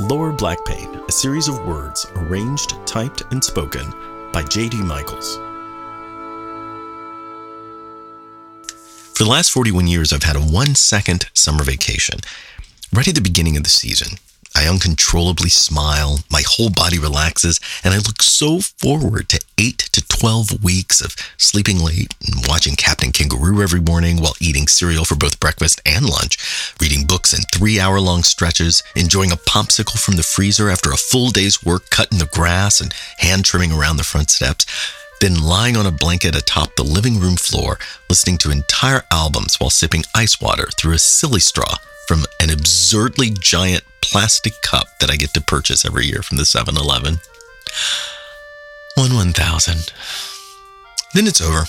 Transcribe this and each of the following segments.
Lower Black Pain, a series of words arranged, typed, and spoken by J.D. Michaels. For the last 41 years, I've had a one second summer vacation. Right at the beginning of the season, I uncontrollably smile, my whole body relaxes, and I look so forward to 8 to 12 weeks of sleeping late and watching Captain Kangaroo every morning while eating cereal for both breakfast and lunch, reading books in three hour long stretches, enjoying a popsicle from the freezer after a full day's work cutting the grass and hand trimming around the front steps, then lying on a blanket atop the living room floor, listening to entire albums while sipping ice water through a silly straw from an absurdly giant plastic cup that I get to purchase every year from the 7 Eleven. One 1000. Then it's over.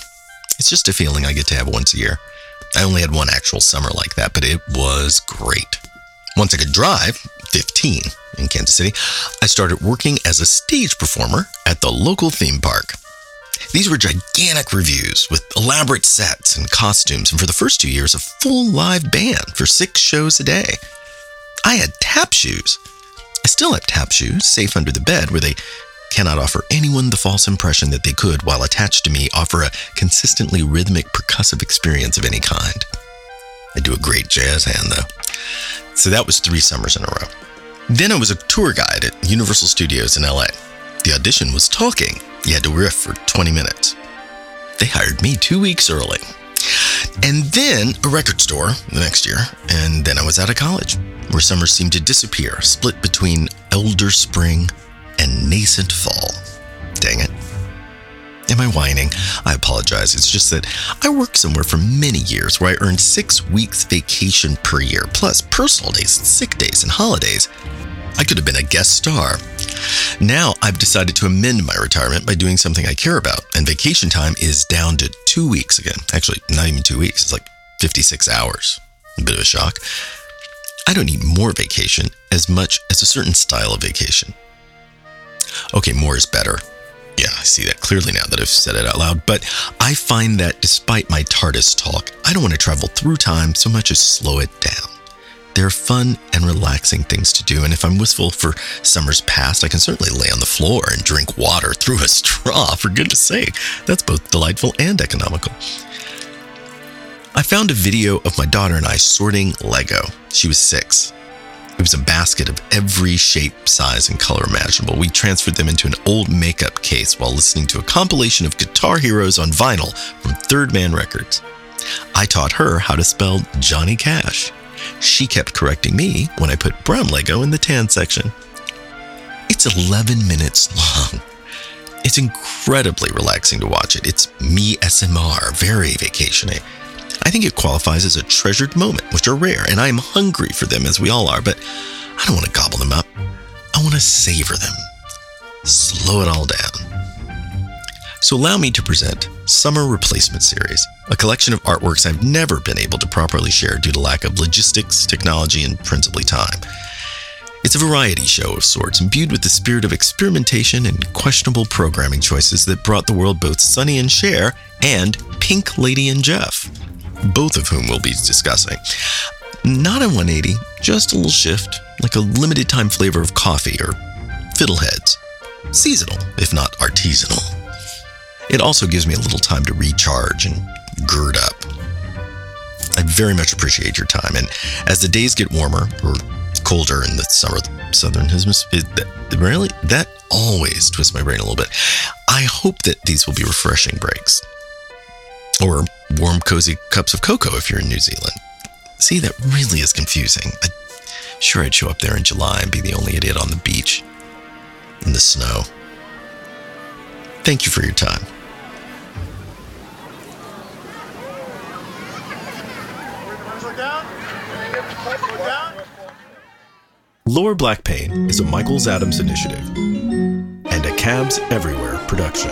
It's just a feeling I get to have once a year. I only had one actual summer like that, but it was great. Once I could drive, 15 in Kansas City, I started working as a stage performer at the local theme park. These were gigantic reviews with elaborate sets and costumes, and for the first two years, a full live band for six shows a day. I had tap shoes. I still have tap shoes safe under the bed where they cannot offer anyone the false impression that they could, while attached to me, offer a consistently rhythmic percussive experience of any kind. I do a great jazz hand, though. So that was three summers in a row. Then I was a tour guide at Universal Studios in LA. The audition was talking. You had to riff for 20 minutes. They hired me two weeks early. And then a record store the next year, and then I was out of college, where summer seemed to disappear, split between elder spring and nascent fall. Dang it. Am I whining? I apologize. It's just that I worked somewhere for many years where I earned six weeks vacation per year, plus personal days, sick days, and holidays. I could have been a guest star. Now I've decided to amend my retirement by doing something I care about, and vacation time is down to two weeks again. Actually, not even two weeks, it's like 56 hours. A bit of a shock. I don't need more vacation as much as a certain style of vacation. Okay, more is better. Yeah, I see that clearly now that I've said it out loud, but I find that despite my TARDIS talk, I don't want to travel through time so much as slow it down. They're fun and relaxing things to do, and if I'm wistful for summers past, I can certainly lay on the floor and drink water through a straw, for goodness sake. That's both delightful and economical. I found a video of my daughter and I sorting Lego. She was six. It was a basket of every shape, size, and color imaginable. We transferred them into an old makeup case while listening to a compilation of guitar heroes on vinyl from Third Man Records. I taught her how to spell Johnny Cash. She kept correcting me when I put brown Lego in the tan section. It's 11 minutes long. It's incredibly relaxing to watch it. It's me SMR, very vacationing. I think it qualifies as a treasured moment, which are rare, and I am hungry for them as we all are, but I don't want to gobble them up. I want to savor them. Slow it all down. So allow me to present Summer Replacement Series, a collection of artworks I've never been able to properly share due to lack of logistics, technology, and principally time. It's a variety show of sorts, imbued with the spirit of experimentation and questionable programming choices that brought the world both Sonny and Cher and Pink Lady and Jeff, both of whom we'll be discussing. Not a 180, just a little shift, like a limited time flavor of coffee or fiddleheads. Seasonal, if not artisanal. It also gives me a little time to recharge and gird up. I very much appreciate your time, and as the days get warmer, or colder in the summer the southern hemisphere, that, really, that always twists my brain a little bit. I hope that these will be refreshing breaks. Or warm, cozy cups of cocoa if you're in New Zealand. See, that really is confusing. I'm sure I'd show up there in July and be the only idiot on the beach in the snow. Thank you for your time. Lower Black Pain is a Michaels Adams initiative and a Cabs Everywhere production.